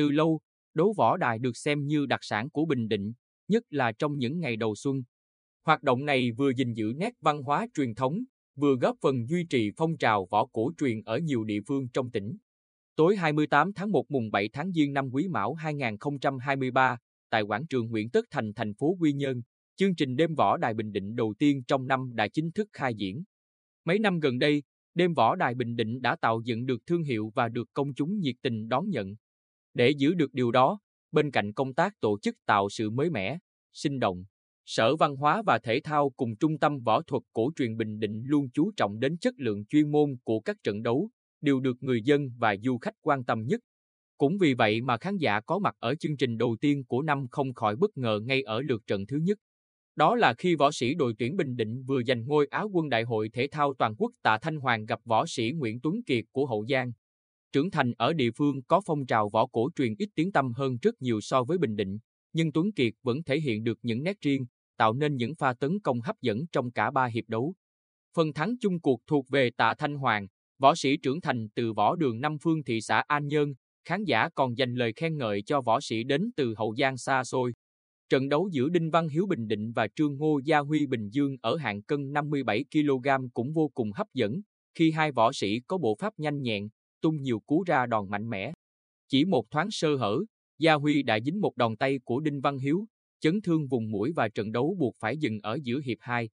từ lâu, đấu võ đài được xem như đặc sản của Bình Định, nhất là trong những ngày đầu xuân. Hoạt động này vừa gìn giữ nét văn hóa truyền thống, vừa góp phần duy trì phong trào võ cổ truyền ở nhiều địa phương trong tỉnh. Tối 28 tháng 1 mùng 7 tháng Giêng năm Quý Mão 2023, tại quảng trường Nguyễn Tất Thành, thành phố Quy Nhơn, chương trình đêm võ đài Bình Định đầu tiên trong năm đã chính thức khai diễn. Mấy năm gần đây, đêm võ đài Bình Định đã tạo dựng được thương hiệu và được công chúng nhiệt tình đón nhận. Để giữ được điều đó, bên cạnh công tác tổ chức tạo sự mới mẻ, sinh động, Sở Văn hóa và Thể thao cùng Trung tâm Võ thuật Cổ truyền Bình Định luôn chú trọng đến chất lượng chuyên môn của các trận đấu, đều được người dân và du khách quan tâm nhất. Cũng vì vậy mà khán giả có mặt ở chương trình đầu tiên của năm không khỏi bất ngờ ngay ở lượt trận thứ nhất. Đó là khi võ sĩ đội tuyển Bình Định vừa giành ngôi Áo quân Đại hội Thể thao Toàn quốc Tạ Thanh Hoàng gặp võ sĩ Nguyễn Tuấn Kiệt của Hậu Giang. Trưởng thành ở địa phương có phong trào võ cổ truyền ít tiếng tăm hơn rất nhiều so với Bình Định, nhưng Tuấn Kiệt vẫn thể hiện được những nét riêng, tạo nên những pha tấn công hấp dẫn trong cả ba hiệp đấu. Phần thắng chung cuộc thuộc về Tạ Thanh Hoàng, võ sĩ trưởng thành từ võ đường Năm Phương thị xã An Nhơn, khán giả còn dành lời khen ngợi cho võ sĩ đến từ Hậu Giang xa xôi. Trận đấu giữa Đinh Văn Hiếu Bình Định và Trương Ngô Gia Huy Bình Dương ở hạng cân 57 kg cũng vô cùng hấp dẫn, khi hai võ sĩ có bộ pháp nhanh nhẹn, tung nhiều cú ra đòn mạnh mẽ. Chỉ một thoáng sơ hở, Gia Huy đã dính một đòn tay của Đinh Văn Hiếu, chấn thương vùng mũi và trận đấu buộc phải dừng ở giữa hiệp 2.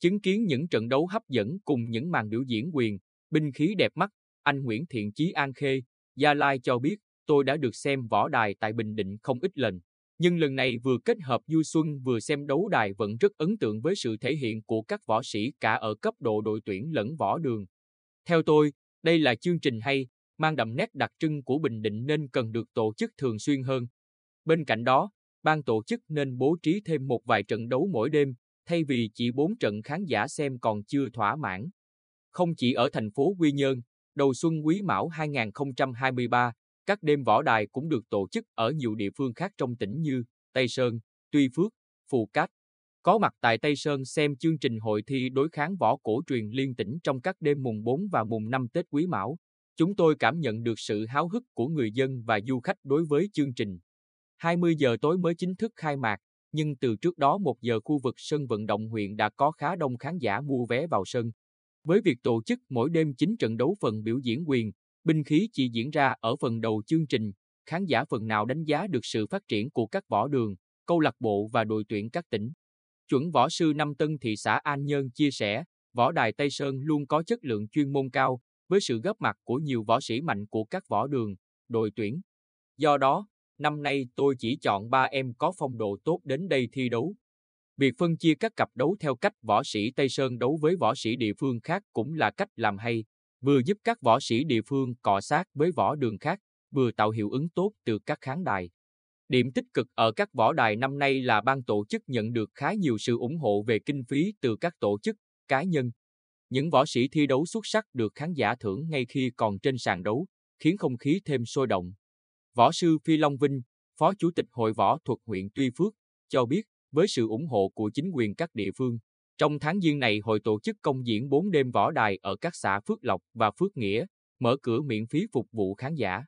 Chứng kiến những trận đấu hấp dẫn cùng những màn biểu diễn quyền, binh khí đẹp mắt, anh Nguyễn Thiện Chí An Khê, Gia Lai cho biết, tôi đã được xem võ đài tại Bình Định không ít lần. Nhưng lần này vừa kết hợp du xuân vừa xem đấu đài vẫn rất ấn tượng với sự thể hiện của các võ sĩ cả ở cấp độ đội tuyển lẫn võ đường. Theo tôi, đây là chương trình hay, mang đậm nét đặc trưng của Bình Định nên cần được tổ chức thường xuyên hơn. Bên cạnh đó, ban tổ chức nên bố trí thêm một vài trận đấu mỗi đêm, thay vì chỉ 4 trận khán giả xem còn chưa thỏa mãn. Không chỉ ở thành phố Quy Nhơn, đầu xuân Quý Mão 2023, các đêm võ đài cũng được tổ chức ở nhiều địa phương khác trong tỉnh như Tây Sơn, Tuy Phước, Phù Cát. Có mặt tại Tây Sơn xem chương trình hội thi đối kháng võ cổ truyền liên tỉnh trong các đêm mùng 4 và mùng 5 Tết Quý Mão. Chúng tôi cảm nhận được sự háo hức của người dân và du khách đối với chương trình. 20 giờ tối mới chính thức khai mạc, nhưng từ trước đó một giờ khu vực sân vận động huyện đã có khá đông khán giả mua vé vào sân. Với việc tổ chức mỗi đêm 9 trận đấu phần biểu diễn quyền, binh khí chỉ diễn ra ở phần đầu chương trình, khán giả phần nào đánh giá được sự phát triển của các võ đường, câu lạc bộ và đội tuyển các tỉnh. Chuẩn võ sư Năm Tân thị xã An Nhơn chia sẻ, võ đài Tây Sơn luôn có chất lượng chuyên môn cao, với sự góp mặt của nhiều võ sĩ mạnh của các võ đường, đội tuyển. Do đó, năm nay tôi chỉ chọn ba em có phong độ tốt đến đây thi đấu. Việc phân chia các cặp đấu theo cách võ sĩ Tây Sơn đấu với võ sĩ địa phương khác cũng là cách làm hay, vừa giúp các võ sĩ địa phương cọ sát với võ đường khác, vừa tạo hiệu ứng tốt từ các khán đài. Điểm tích cực ở các võ đài năm nay là ban tổ chức nhận được khá nhiều sự ủng hộ về kinh phí từ các tổ chức, cá nhân. Những võ sĩ thi đấu xuất sắc được khán giả thưởng ngay khi còn trên sàn đấu, khiến không khí thêm sôi động. Võ sư Phi Long Vinh, Phó Chủ tịch Hội Võ thuật huyện Tuy Phước, cho biết, với sự ủng hộ của chính quyền các địa phương, trong tháng Giêng này hội tổ chức công diễn 4 đêm võ đài ở các xã Phước Lộc và Phước Nghĩa, mở cửa miễn phí phục vụ khán giả.